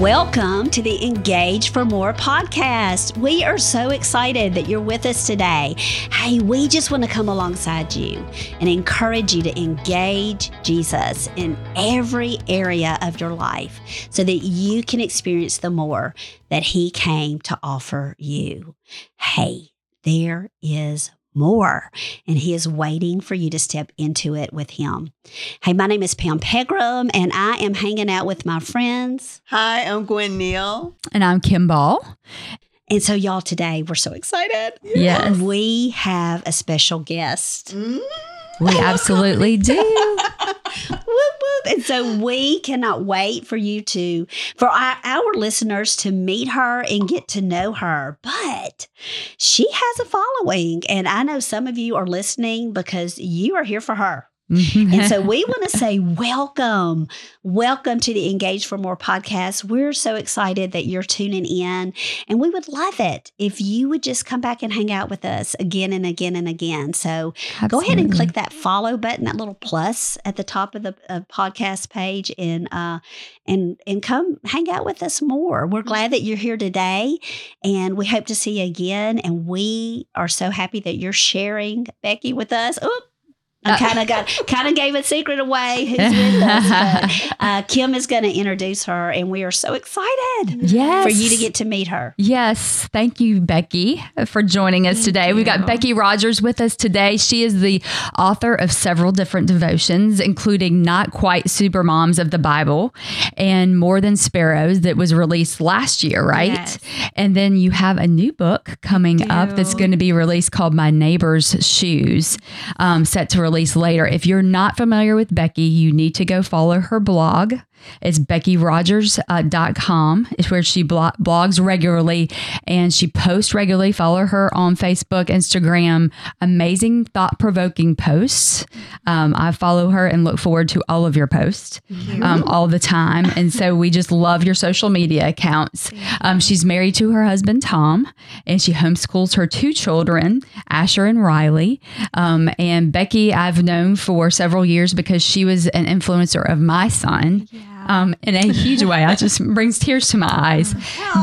Welcome to the Engage for More podcast. We are so excited that you're with us today. Hey, we just want to come alongside you and encourage you to engage Jesus in every area of your life so that you can experience the more that He came to offer you. Hey, there is more. And He is waiting for you to step into it with Him. Hey, my name is Pam Pegram, and I am hanging out with my friends. Hi, I'm Gwen Neal. And I'm Kim Ball. And so, y'all, today we're so excited. Yes. We have a special guest. Mm. We absolutely do. whoop, whoop. And so we cannot wait for you to, for our, our listeners to meet her and get to know her. But she has a following. And I know some of you are listening because you are here for her. And so we want to say welcome. Welcome to the Engage for More podcast. We're so excited that you're tuning in, and we would love it if you would just come back and hang out with us again and again and again. So Absolutely. go ahead and click that follow button, that little plus at the top of the uh, podcast page, and uh, and and come hang out with us more. We're glad that you're here today, and we hope to see you again. And we are so happy that you're sharing Becki with us. Oop. I kind of got kind of gave a secret away who's with us. But, uh, Kim is going to introduce her, and we are so excited yes. for you to get to meet her. Yes. Thank you, Becki, for joining us Thank today. We've got. Becki Rogers with us today. She is the author of several different devotions, including Not Quite Super Moms of the Bible and More Than Sparrows, that was released last year, right? Yes. And then you have a new book coming up that's going to be released called My Neighbor's Shoes, um, set to release later. If you're not familiar with Becki, you need to go follow her blog. It's beckirogers.com. It's where she blo- blogs regularly and she posts regularly. Follow her on Facebook, Instagram. Amazing, thought provoking posts. Um, I follow her and look forward to all of your posts um, all the time. And so we just love your social media accounts. Um, she's married to her husband, Tom, and she homeschools her two children, Asher and Ryleigh. Um, and Becki, I've known for several years because she was an influencer of my son um, in a huge way. I just brings tears to my eyes,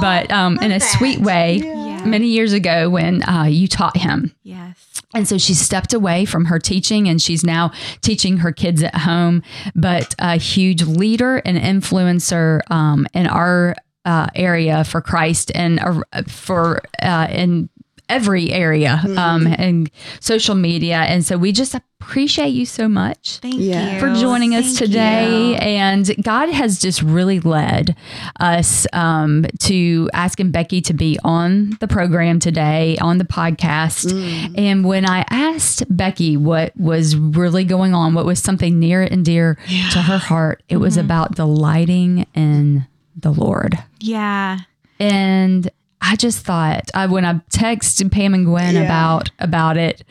but um, in a sweet way. Yeah. Many years ago, when uh, you taught him, Yes. and so she stepped away from her teaching and she's now teaching her kids at home, but a huge leader and influencer um, in our uh, area for Christ and uh, for uh, in every area um, and social media. And so we just appreciate you so much Thank Yeah. you for joining us Thank today. you. And God has just really led us um, to asking Becki to be on the program today, on the podcast. Mm. And when I asked Becki what was really going on, what was something near and dear to her heart, it was Mm-hmm. about delighting in the Lord. Yeah. And I just thought I, when I texted Pam and Gwen Yeah. about about it,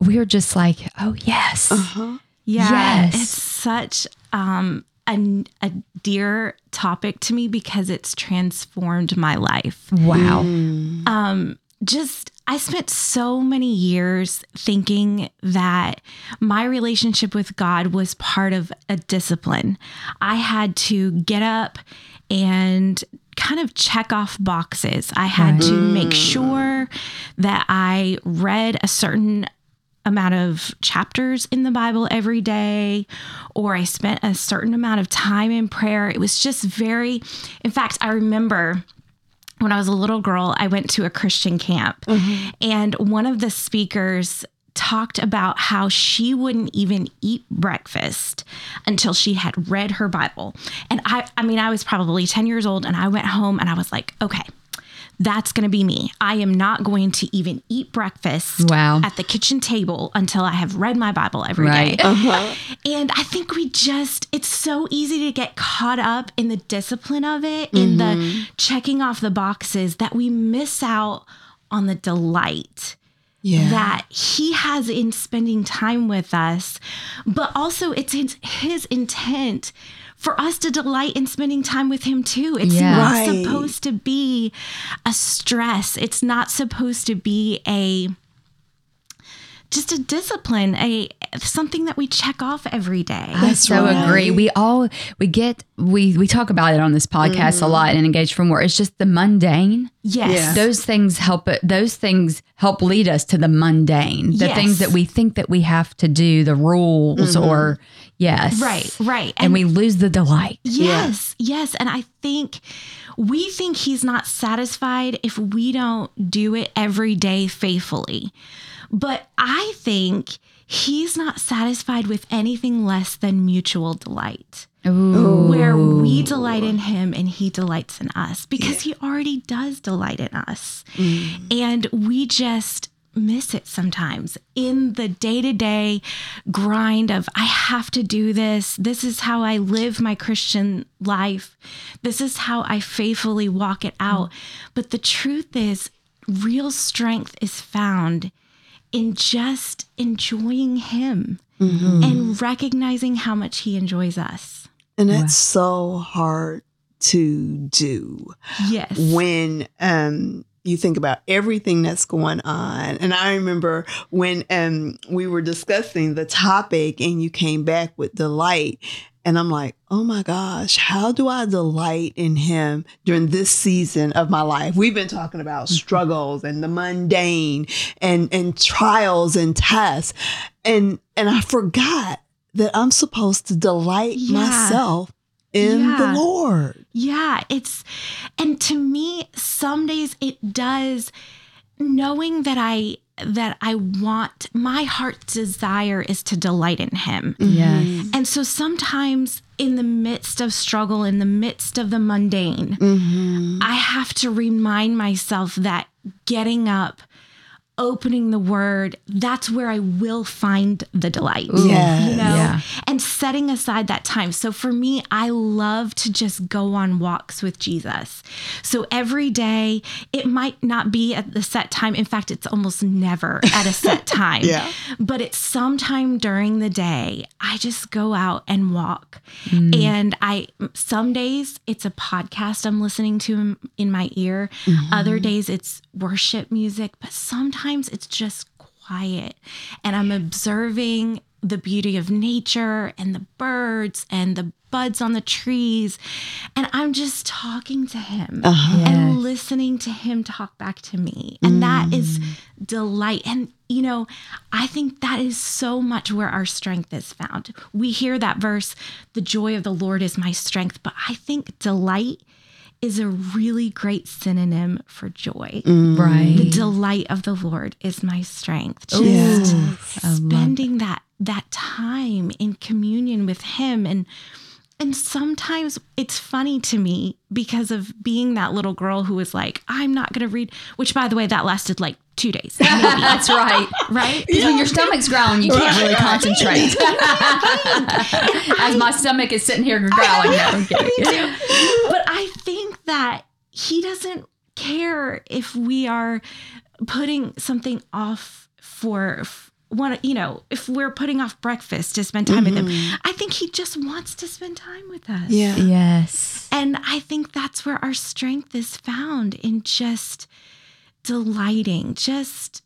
we were just like, "Oh yes, Uh-huh. Yeah. Yes. It's such um a, a dear topic to me because it's transformed my life. wow, um just I spent so many years thinking that my relationship with God was part of a discipline. I had to get up and kind of check off boxes. I had to make sure that I read a certain amount of chapters in the Bible every day, or I spent a certain amount of time in prayer. It was just very, in fact, I remember when I was a little girl, I went to a Christian camp, mm-hmm. and one of the speakers talked about how she wouldn't even eat breakfast until she had read her Bible. And I I mean I was probably 10 years old and I went home and I was like, okay, that's going to be me. I am not going to even eat breakfast Wow. at the kitchen table until I have read my Bible every day. Right. Uh-huh. And I think we just, it's so easy to get caught up in the discipline of it, in the checking off the boxes, that we miss out on the delight Yeah. that he has in spending time with us. But also, it's his, his intent for us to delight in spending time with him too. It's Yeah. not Right. supposed to be a stress, it's not supposed to be a just a discipline, a something that we check off every day. I so right. agree. We all we get we we talk about it on this podcast a mm-hmm. lot and engage for more. It's just the mundane. Yes. Yeah. Those things help it those things help lead us to the mundane. The Yes. things that we think that we have to do, the rules mm-hmm. or yes. Right, right. And, we lose the delight. Yes, yes. And I think we think he's not satisfied if we don't do it every day faithfully. But I think he's not satisfied with anything less than mutual delight, Ooh. where we delight in him and he delights in us because he already does delight in us. Mm. And we just miss it sometimes in the day to day grind of, I have to do this. This is how I live my Christian life. This is how I faithfully walk it out. Mm. But the truth is, real strength is found in just enjoying Him and recognizing how much He enjoys us. And that's so hard to do Yes. when um you think about everything that's going on. And I remember when um we were discussing the topic and you came back with delight. And I'm like, oh my gosh, how do I delight in him during this season of my life? We've been talking about mm-hmm. struggles and the mundane and and trials and tests. And and I forgot that I'm supposed to delight Yeah. myself in Yeah. the Lord. Yeah, it's and to me some days it does knowing that I that I want my heart's desire is to delight in him. Yes. And so sometimes in the midst of struggle in the midst of the mundane Mm-hmm. I have to remind myself that getting up opening the word that's where I will find the delight Yes. you know? Yeah. and setting aside that time. So for me i love to just go on walks with jesus. So every day it might not be at the set time. In fact it's almost never at a set time. Yeah. but it's sometime during the day i just go out and walk. Mm. And i some days it's a podcast i'm listening to in- in my ear. Mm-hmm. Other days it's worship music. But sometimes it's just quiet. And i'm observing the beauty of nature and the birds and the buds on the trees. And i'm just talking to him uh-huh. and Yes. listening to him talk back to me. And that mm. is delight. And you know i think that is so much where our strength is found. We hear that verse the joy of the lord is my strength but i think delight is a really great synonym for joy the Right. The delight of the lord is my strength just Yes. spending that that time in communion with him and and sometimes it's funny to me because of being that little girl who was like i'm not going to read which by the way that lasted like two days. That's right. right? Because when your stomach's growling, you can't really concentrate. As my stomach is sitting here growling. I'm but I think that he doesn't care if we are putting something off for f- one you know if we're putting off breakfast to spend time with him i think he just wants to spend time with us Yeah. Yes. and i think that's where our strength is found in just delighting just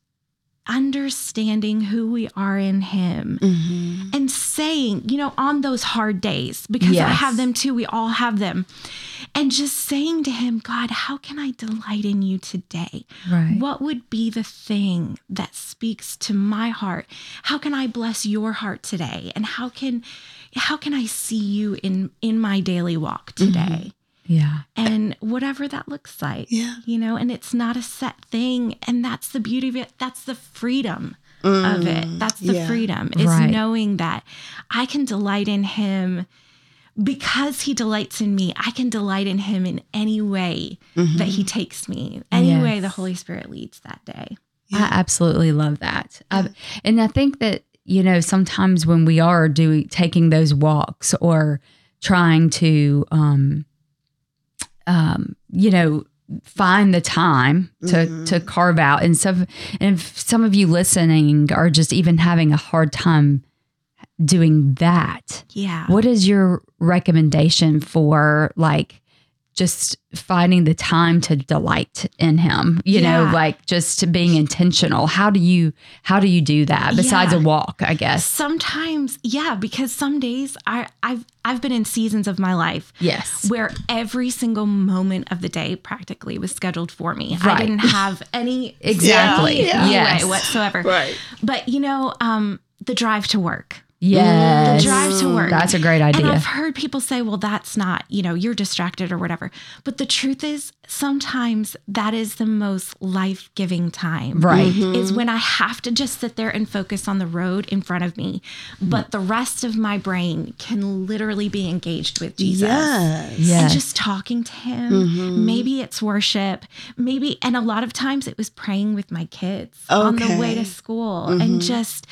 understanding who we are in him Mm-hmm. and saying, you know, on those hard days, because I have them too, we all have them, and just saying to him, God, how can I delight in you today? Right. What would be the thing that speaks to my heart? How can I bless your heart today? And how can how can I see you in in my daily walk mm-hmm. today? Yeah. And whatever that looks like. Yeah. You know, and it's not a set thing. And that's the beauty of it. That's the freedom of it. Mm, that's the yeah. freedom is Right. knowing that I can delight in him because he delights in me. I can delight in him in any way that he takes me, any Yes. way the Holy Spirit leads that day. I absolutely love that. I, and I think that, you know, sometimes when we are doing taking those walks or trying to um um you know find the time to to carve out and some and if some of you listening are just even having a hard time doing that Yeah. what is your recommendation for like just finding the time to delight in him you know like just being intentional how do you how do you do that besides Yeah. a walk i guess Sometimes, yeah, because some days I, I've I've been in seasons of my life yes where every single moment of the day practically was scheduled for me. Right. I didn't have any Exactly. Yeah. Yes. whatsoever. Right. But you know, um, the drive to work. Yes The drive to work. that's a great idea. And idea I've heard people say, well, that's not, you know, you're distracted or whatever. But the truth is, sometimes that is the most life giving time. right Is mm-hmm. when I have to just sit there and focus on the road in front of me. But the rest of my brain can literally be engaged with Jesus. Yes. Yeah. And just talking to him. Mm-hmm. Maybe it's worship. Maybe, and a lot of times it was praying with my kids on the way to school and mm-hmm. just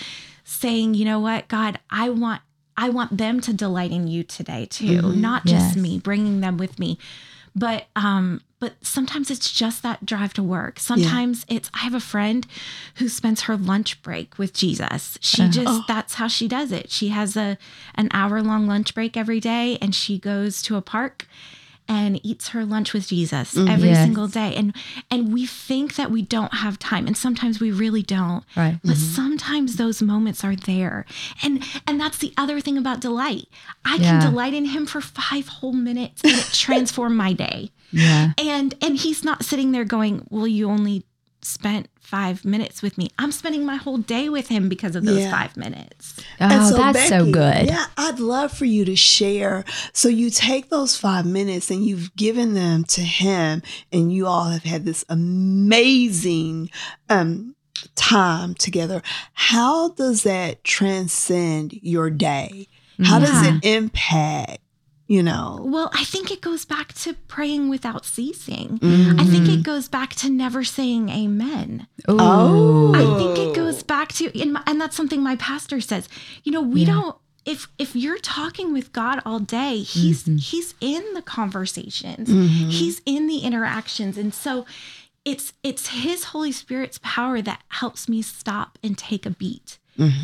saying, you know what, God, I want. I want them to delight in you today too, not just Yes. me, bringing them with me. But um but sometimes it's just that drive to work. Sometimes it's I have a friend who spends her lunch break with Jesus. She just that's how she does it. She has a an hour long lunch break every day and she goes to a park and eats her lunch with Jesus mm-hmm. every Yes. single day. And and we think that we don't have time and sometimes we really don't. right But mm-hmm. sometimes those moments are there. And and that's the other thing about delight. I Yeah. can delight in him for 5 whole minutes and it transform my day. yeah And and he's not sitting there going, "Well, you only spent 5 minutes with me." I'm spending my whole day with him because of those Yeah. 5 minutes. oh And that's so good Yeah, I'd love for you to share. So you take those five minutes and you've given them to him, and you all have had this amazing um, time together. How does that transcend your day? How does it impact? You know, Well, I think it goes back to praying without ceasing. Mm-hmm. I think mm-hmm. it goes back to never saying amen. Ooh. I think it goes back to and, my, and that's something my pastor says. You know, we don't if if you're talking with God all day, he's mm-hmm. he's in the conversations. Mm-hmm. He's in the interactions and so it's it's his Holy Spirit's power that helps me stop and take a beat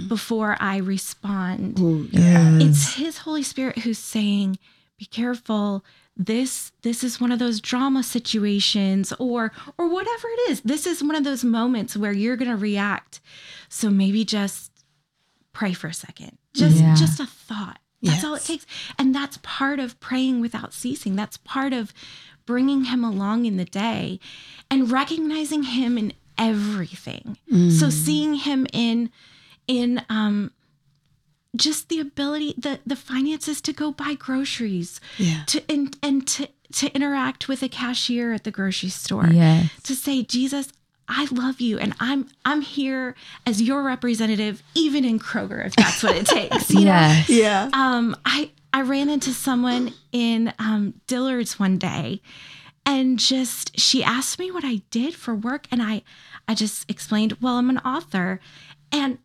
before I respond. yeah. It's his Holy Spirit who's saying, "Be careful. This this is one of those drama situations or or whatever it is. This is one of those moments where you're going to react. So maybe just pray for a second. Just Yeah. just a thought. That's all it takes. And that's part of praying without ceasing. That's part of bringing him along in the day and recognizing him in everything. So seeing him in in um just the ability the the finances to go buy groceries Yeah. to and and to to interact with a cashier at the grocery store yes to say jesus i love you and i'm i'm here as your representative even in kroger if that's what it takes you know yes Yeah. um, I I ran into someone in um, Dillard's one day, and just she asked me what I did for work, and I I just explained, well, I'm an author, and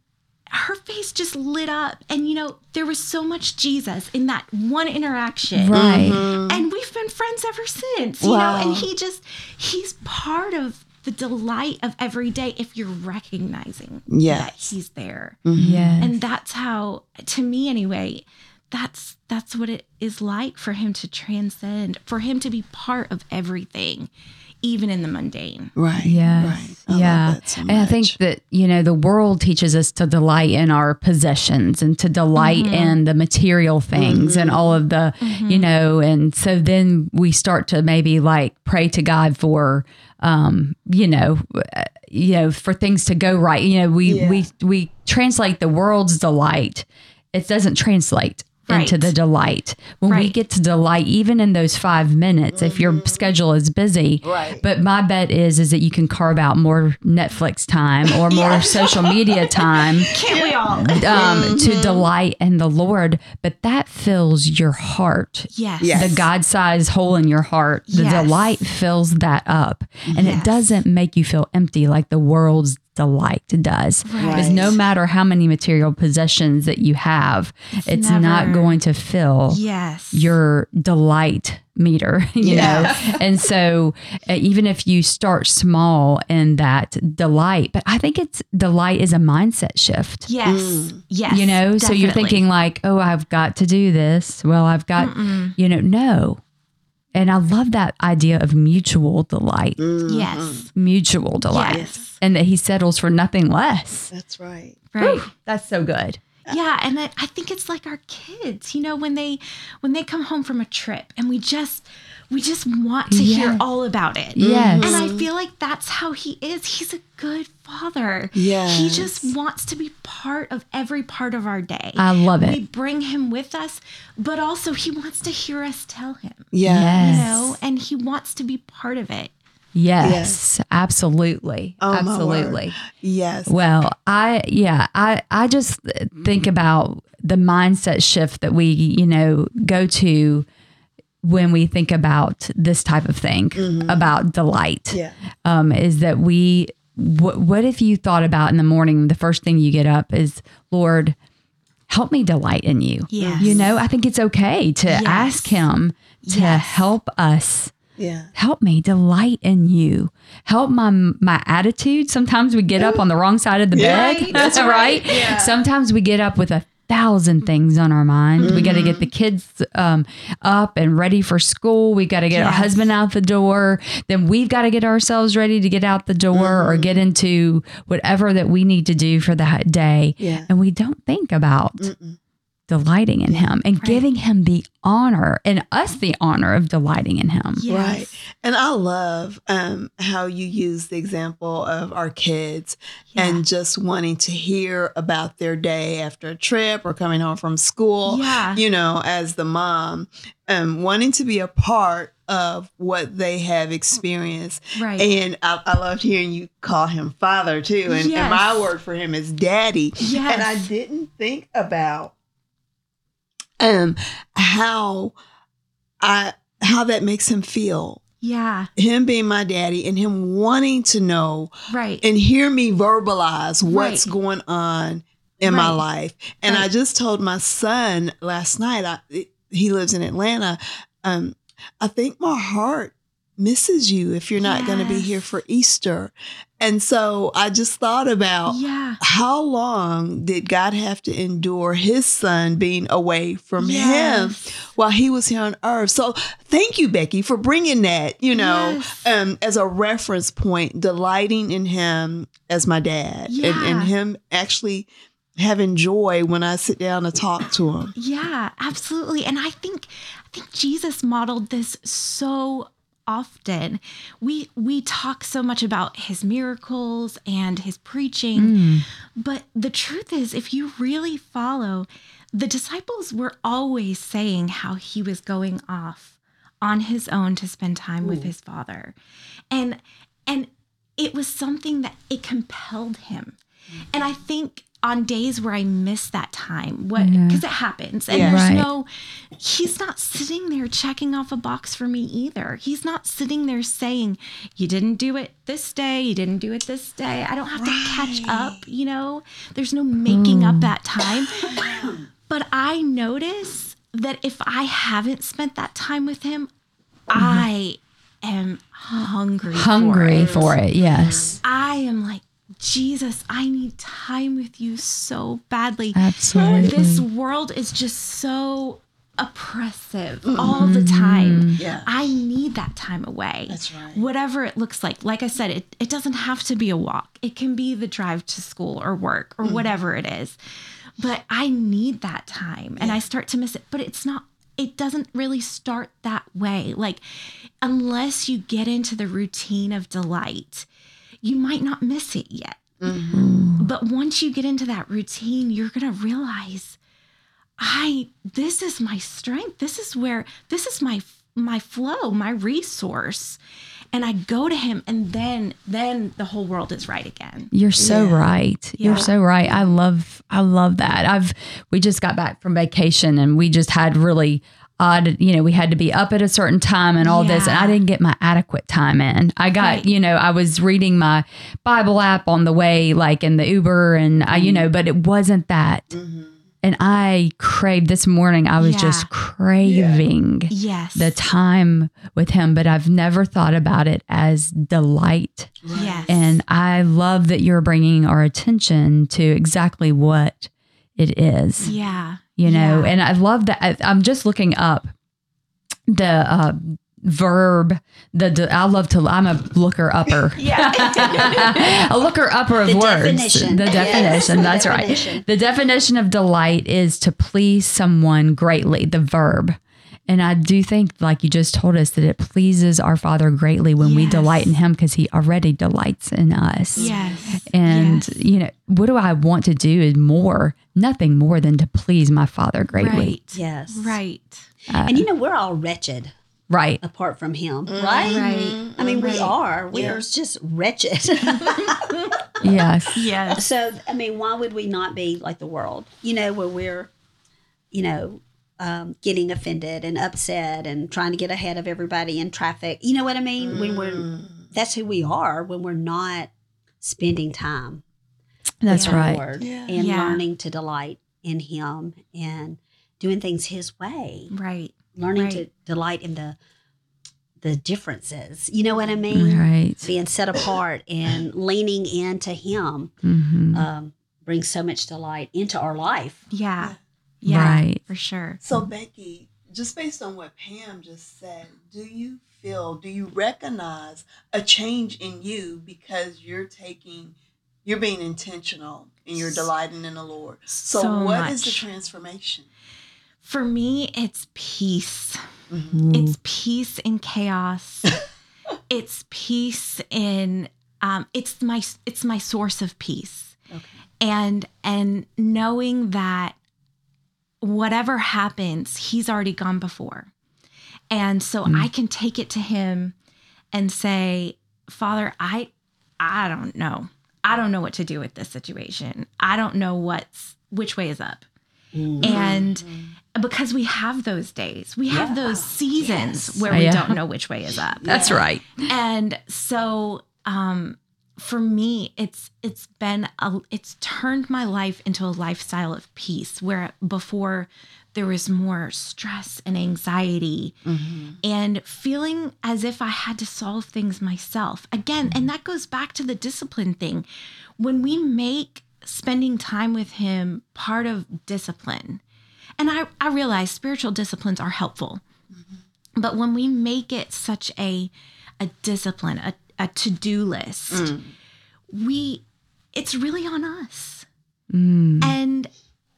her face just lit up, and you know there was so much Jesus in that one interaction, right. Mm-hmm. And we've been friends ever since, you Wow. know, and he just he's part of the delight of every day if you're recognizing that he's there. Mm-hmm. Yes and that's how to me anyway that's that's what it is like for him to transcend for him to be part of everything even in the mundane Right. Yes. Right. I yeah. so and I think that, you know, the world teaches us to delight in our possessions and to delight Mm-hmm. in the material things and all of the, you know, and so then we start to maybe like pray to God for, um, you know, uh, you know, for things to go right. You know, we, Yeah. we, we translate the world's delight. It doesn't translate into Right. the delight. When we get to delight, even in those five minutes, if your schedule is busy, Mm-hmm. Right. but my bet is is that you can carve out more Netflix time or more social media time can't we all um, Mm-hmm. to delight in the Lord. But that fills your heart. yes Yes. The God sized hole in your heart, the Yes. delight fills that up. And it doesn't make you feel empty like the world's delight does. Because no matter how many material possessions that you have, it's, not never- going to fill yes your delight meter, you Yes. know? And so uh, even if you start small in that delight, but I think it's delight is a mindset shift. yes yes You know, so you're thinking like, oh, I've got to do this. Well, I've got, you know, no, And I love that idea of mutual delight, Mhm. Yes. mutual delight, Yes. And that he settles for nothing less. That's right. Right. That's so good. Yeah, and I I think it's like our kids, you know, when they when they come home from a trip and we just we just want to hear all about it. Yes. And I feel like that's how he is. He's a good father. Yes. He just wants to be part of every part of our day. I love it. we bring him with us, but also he wants to hear us tell him. Yeah. Yes. You know, and he wants to be part of it. Yes, absolutely. Oh, absolutely. Yes. Well, I yeah, I I just think about the mindset shift that we, you know, go to when we think about this type of thing about delight. Yeah. Um is that we wh- what if you thought about in the morning the first thing you get up is Lord help me delight in you. Yes. You know, I think it's okay to Yes. ask him to Yes. help us Yeah. help me delight in you. Help my my attitude. Sometimes we get up on the wrong side of the bed that's right, yeah. sometimes we get up with a thousand things on our mind. We got to get the kids um, up and ready for school. We got to get our husband out the door. Then we've got to get ourselves ready to get out the door or get into whatever that we need to do for that day. Yeah. and we don't think about delighting in him and giving him the honor and us the honor of delighting in him Yes. Right. And I love um, how you use the example of our kids Yeah. and just wanting to hear about their day after a trip or coming home from school. Yeah. You know, as the mom, um, wanting to be a part of what they have experienced. Right. And I, I loved hearing you call him father too. And, and my word for him is daddy. Yes. And I didn't think about um how I how that makes him feel. yeah. Him being my daddy and him wanting to know Right. and hear me verbalize what's Right. going on in my life. And I just told my son last night, I, he lives in Atlanta. Um, I think my heart misses you if you're not going to be here for Easter. And so I just thought about yeah. how long did God have to endure his son being away from him while he was here on earth? So thank you, Becki, for bringing that, you know, Yes. um, as a reference point, delighting in him as my dad and, and him actually having joy when I sit down to talk to him. Yeah, absolutely. And I think I think Jesus modeled this so often. We we talk so much about his miracles and his preaching, mm. but the truth is if you really follow the disciples were always saying how he was going off on his own to spend time with his father. And and it was something that it compelled him. Mm. And I think on days where I miss that time, what Yeah. because it happens, and Yeah. there's Right. no, he's not sitting there checking off a box for me either. He's not sitting there saying, "You didn't do it this day, you didn't do it this day." I don't have to catch up. You know, there's no making up hmm. that time. But I notice that if I haven't spent that time with him, mm-hmm. I am hungry. hungry for for it. Yes, I am like, Jesus, I need time with you so badly. absolutely. This world is just so oppressive all the time. Mm-hmm. Yeah. I need that time away. That's right. Whatever it looks like. Like I said, it, it doesn't have to be a walk, it can be the drive to school or work or mm. whatever it is. But I need that time and I start to miss it. But it's not, it doesn't really start that way. Like, unless you get into the routine of delight, you might not miss it yet. Mm-hmm. But once you get into that routine, you're going to realize I this is my strength. This is where this is my my flow, my resource. And I go to him and then then the whole world is right again. You're so Yeah. right. You're so right. I love I love that. I've we just got back from vacation and we just had really odd, you know, we had to be up at a certain time and all this and I didn't get my adequate time in. I got, Right. you know, I was reading my Bible app on the way like in the Uber and I, you know, mm-hmm. but it wasn't that. Mm-hmm. And I craved this morning I was Yeah. just craving Yes. the time with him, but I've never thought about it as delight. yes. And I love that you're bringing our attention to exactly what it is, yeah. You know. Yeah. And I love that. I, I'm just looking up the uh, verb the, the I love to I'm a looker upper Yeah. a looker upper of The words definition. the Yes, definition the that's definition. right the definition of delight is to please someone greatly the verb and I do think like you just told us that it pleases our father greatly when we delight in him because he already delights in us Yes. and Yes. you know what do I want to do is more nothing more than to please my father greatly Right. yes. Right. Uh, and you know, we're all wretched right apart from him, mm-hmm. right? Right. I mean, we are. We are just wretched. yes Yes. so, I mean, why would we not be like the world? You know, where we're, you know, um, getting offended and upset and trying to get ahead of everybody in traffic. You know what I mean? When we're, that's who we are when we're not spending time that's with right Lord Yeah. and Yeah. learning to delight in Him and doing things His way. Right. Learning to delight in the the differences. You know what I mean? right Being set apart and leaning into Him hmm um, brings so much delight into our life. Yeah. Yeah. Right. For sure. So, Becki, just based on what Pam just said, do you feel, do you recognize a change in you because you're taking, you're being intentional and you're delighting in the Lord? So, So what is the transformation? For me, it's peace. Mm-hmm. It's peace in chaos. it's peace in um, it's my it's my source of peace. Okay. And and knowing that whatever happens, he's already gone before. And so I can take it to him and say, "Father, I I don't know. I don't know what to do with this situation. I don't know what's which way is up." And because we have those days, we have Yeah. those seasons Yes. where we Yeah. don't know which way is up. That's right. And so um for me it's it's been a it's turned my life into a lifestyle of peace where before there was more stress and anxiety mm-hmm. and feeling as if I had to solve things myself. Again, and that goes back to the discipline thing. When we make spending time with him part of discipline, and I, I realize spiritual disciplines are helpful, mm-hmm. but when we make it such a a discipline, a, a to-do list, we it's really on us. Mm. And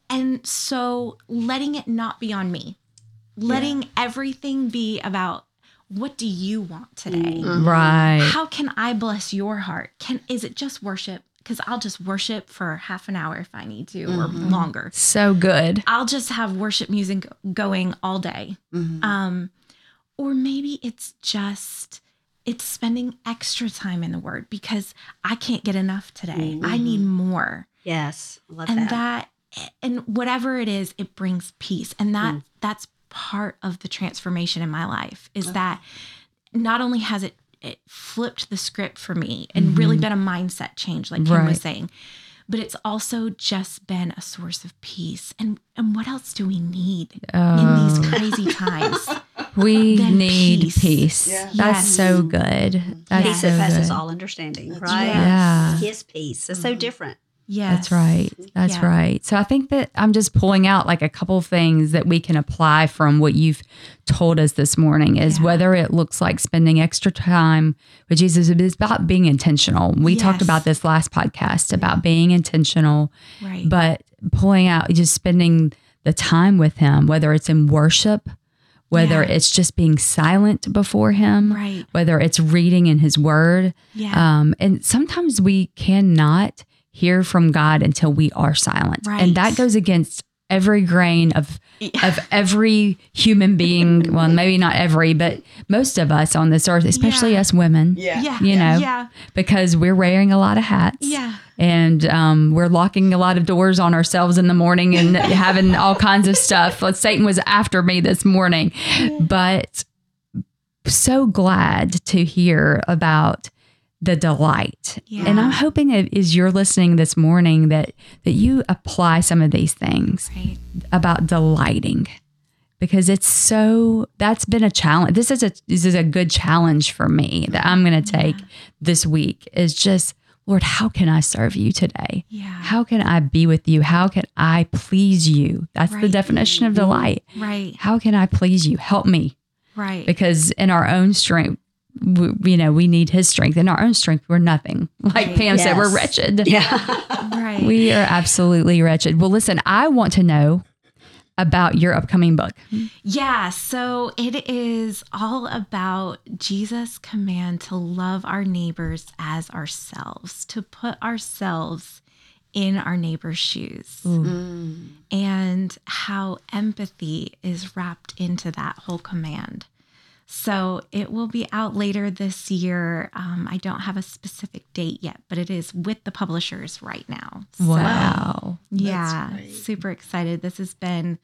and so letting it not be on me. Letting everything be about what do you want today? Right. How can I bless your heart? Can is it just worship? Because I'll just worship for half an hour if I need to or longer. So good. I'll just have worship music going all day. Um, or maybe it's just it's spending extra time in the word because I can't get enough today. I mm-hmm. need more. Yes, love And that. that and whatever it is, it brings peace. And that mm. that's part of the transformation in my life is that not only has it it flipped the script for me and really mm-hmm. been a mindset change, like Kim Right. was saying, but it's also just been a source of peace. And and what else do we need in Oh, these crazy times? we then need peace. peace. Yeah. That's Yes. so good. That's peace so that passes good. all understanding, That's right? right. Yeah. His peace. It's so mm-hmm. different. Yeah. That's right. That's Yeah. right. So I think that I'm just pulling out like a couple of things that we can apply from what you've told us this morning is Yeah. whether it looks like spending extra time with Jesus. It's about being intentional. We talked about this last podcast about being intentional, Right. but pulling out just spending the time with him, whether it's in worship, whether Yeah. it's just being silent before him, Right. whether it's reading in his word. Yeah. Um, and sometimes we cannot hear from God until we are silent. Right. And that goes against every grain of of every human being. well, maybe not every, but most of us on this earth, especially Yeah. us women. Yeah. yeah. You know, Yeah. because we're wearing a lot of hats. Yeah. And um, we're locking a lot of doors on ourselves in the morning and having all kinds of stuff. Like Satan was after me this morning. But so glad to hear about the delight. Yeah. And I'm hoping that as you're listening this morning that that you apply some of these things Right. about delighting because it's so that's been a challenge. This is a this is a good challenge for me that I'm going to take this week is just Lord, how can I serve you today? Yeah. How can I be with you? How can I please you? That's the definition of delight. Right. How can I please you? Help me. Right. because in our own strength, we, you know, we need His strength. In our own strength, we're nothing. Like Pam said, we're wretched. Yeah. right. We are absolutely wretched. Well, listen, I want to know about your upcoming book. Yeah, so it is all about Jesus' command to love our neighbors as ourselves, to put ourselves in our neighbor's shoes, mm. and how empathy is wrapped into that whole command. So it will be out later this year. Um, I don't have a specific date yet, but it is with the publishers right now. So, Wow. yeah, super excited. This has been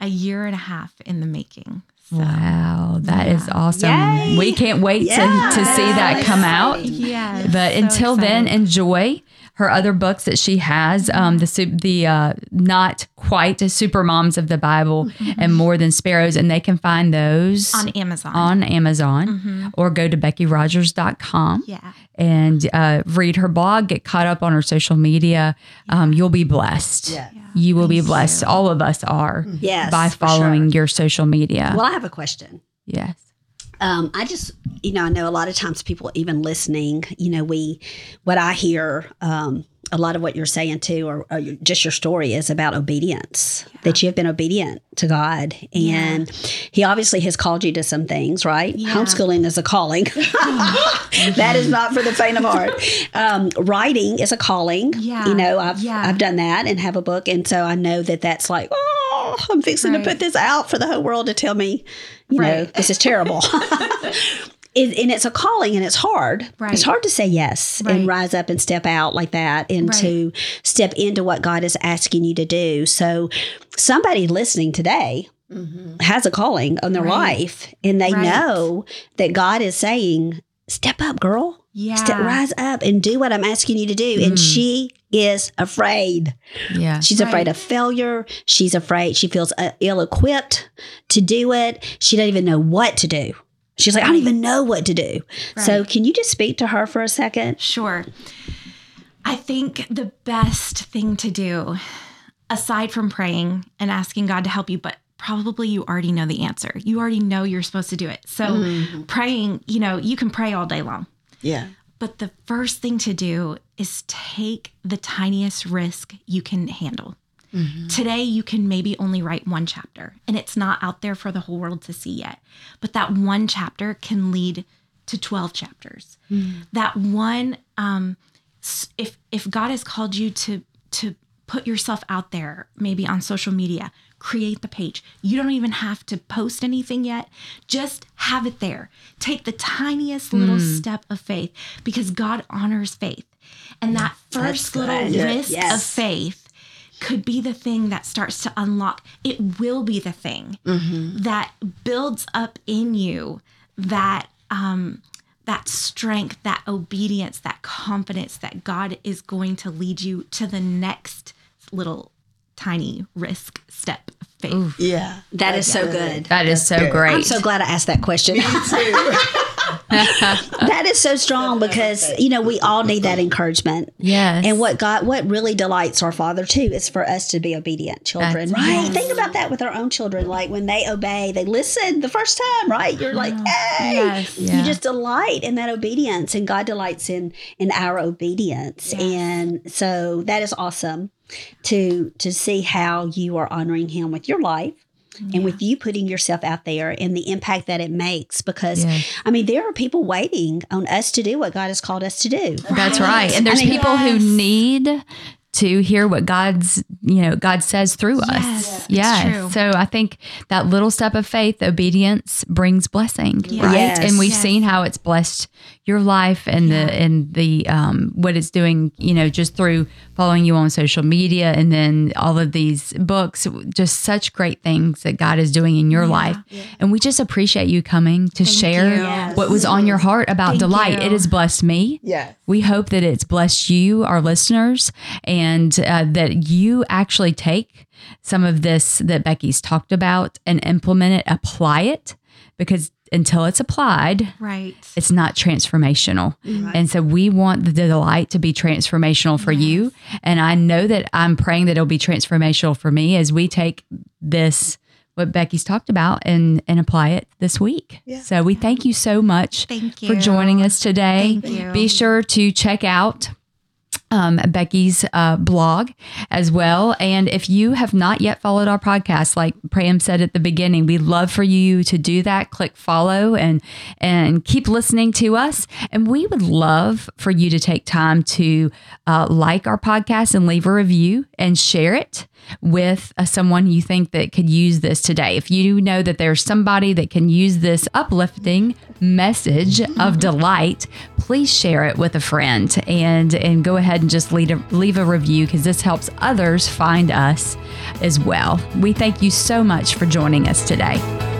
a year and a half in the making. So, Wow. that is awesome. Yay. We can't wait to, Yeah. to see that come out. yeah. But so until then, enjoy her other books that she has. Um, the the uh, not quite super moms of the Bible and more than sparrows, and they can find those on Amazon. on Amazon or go to BeckiRogers.com yeah. and uh, read her blog, get caught up on her social media. Um, you'll be blessed. Yeah. You will be blessed. All of us are Yes. by following sure. your social media. Well, I have a question. yes. Um, I just, you know, I know a lot of times people even listening, you know, we, what I hear, um, a lot of what you're saying too, or, or just your story is about obedience, that you have been obedient to God. And He obviously has called you to some things, right? Yeah. Homeschooling is a calling. that is not for the faint of heart. Um, writing is a calling. Yeah. You know, I've, Yeah. I've done that and have a book. And so I know that that's like, oh, I'm fixing Right. to put this out for the whole world to tell me, you know, Right. this is terrible. It, and it's a calling and it's hard. Right. It's hard to say yes Right. and rise up and step out like that and to step into what God is asking you to do. So, somebody listening today mm-hmm. has a calling on their Right. life and they Right. know that God is saying, Step up, girl. Yeah. Step, rise up and do what I'm asking you to do. And she is afraid. Yeah. She's afraid of failure. She's afraid. She feels uh, ill equipped to do it. She doesn't even know what to do. She's like, I don't even know what to do. So, can you just speak to her for a second? Sure. I think the best thing to do, aside from praying and asking God to help you, but probably you already know the answer. You already know you're supposed to do it. So, Mm-hmm. praying, you know, you can pray all day long. Yeah. But the first thing to do is take the tiniest risk you can handle. Today, you can maybe only write one chapter, and it's not out there for the whole world to see yet. But that one chapter can lead to 12 chapters. That one, um, if if God has called you to to put yourself out there, maybe on social media, create the page. You don't even have to post anything yet. Just have it there. Take the tiniest little step of faith because God honors faith. And that first little risk of faith could be the thing that starts to unlock. It will be the thing that builds up in you that um that strength, that obedience, that confidence that God is going to lead you to the next little tiny risk step of faith. Yeah. That is so good. That is so good. great. I'm so glad I asked that question. Too. that is so strong because you know we all need that encouragement. yes. And what God, what really delights our Father too, is for us to be obedient children, That's- right? yes. Think about that with our own children. Like when they obey, they listen the first time, right? You're like, hey, Yes. Yeah. you just delight in that obedience, and God delights in in our obedience, Yes. and so that is awesome to to see how you are honoring Him with your life. And with you putting yourself out there and the impact that it makes, because Yes. I mean, there are people waiting on us to do what God has called us to do. That's right. And there's I mean, people yes. who need to hear what God's, you know, God says through Yes, us. it's Yeah. true. So I think that little step of faith, obedience brings blessing, right? Yes. And we've Yes. seen how it's blessed your life and the and the um what it's doing, you know, just through following you on social media and then all of these books, just such great things that God is doing in your life. And we just appreciate you coming to share. Yes. what was on your heart about Thank delight. you. It has blessed me. Yeah. We hope that it's blessed you, our listeners, and uh, that you actually take some of this that Becki's talked about and implement it, apply it, because until it's applied, Right. it's not transformational. And so we want the delight to be transformational for you. And I know that I'm praying that it'll be transformational for me as we take this what Becki's talked about and and apply it this week. Yeah. So we thank you so much Thank you for joining us today. Thank you. Be sure to check out um, Becki's uh, blog as well. And if you have not yet followed our podcast, like Pam said at the beginning, we'd love for you to do that. Click follow and and keep listening to us. And we would love for you to take time to uh, like our podcast and leave a review and share it with uh, someone you think that could use this today. If you know that there's somebody that can use this uplifting message of delight, please share it with a friend and and go ahead and just leave a, leave a review because this helps others find us as well. We thank you so much for joining us today.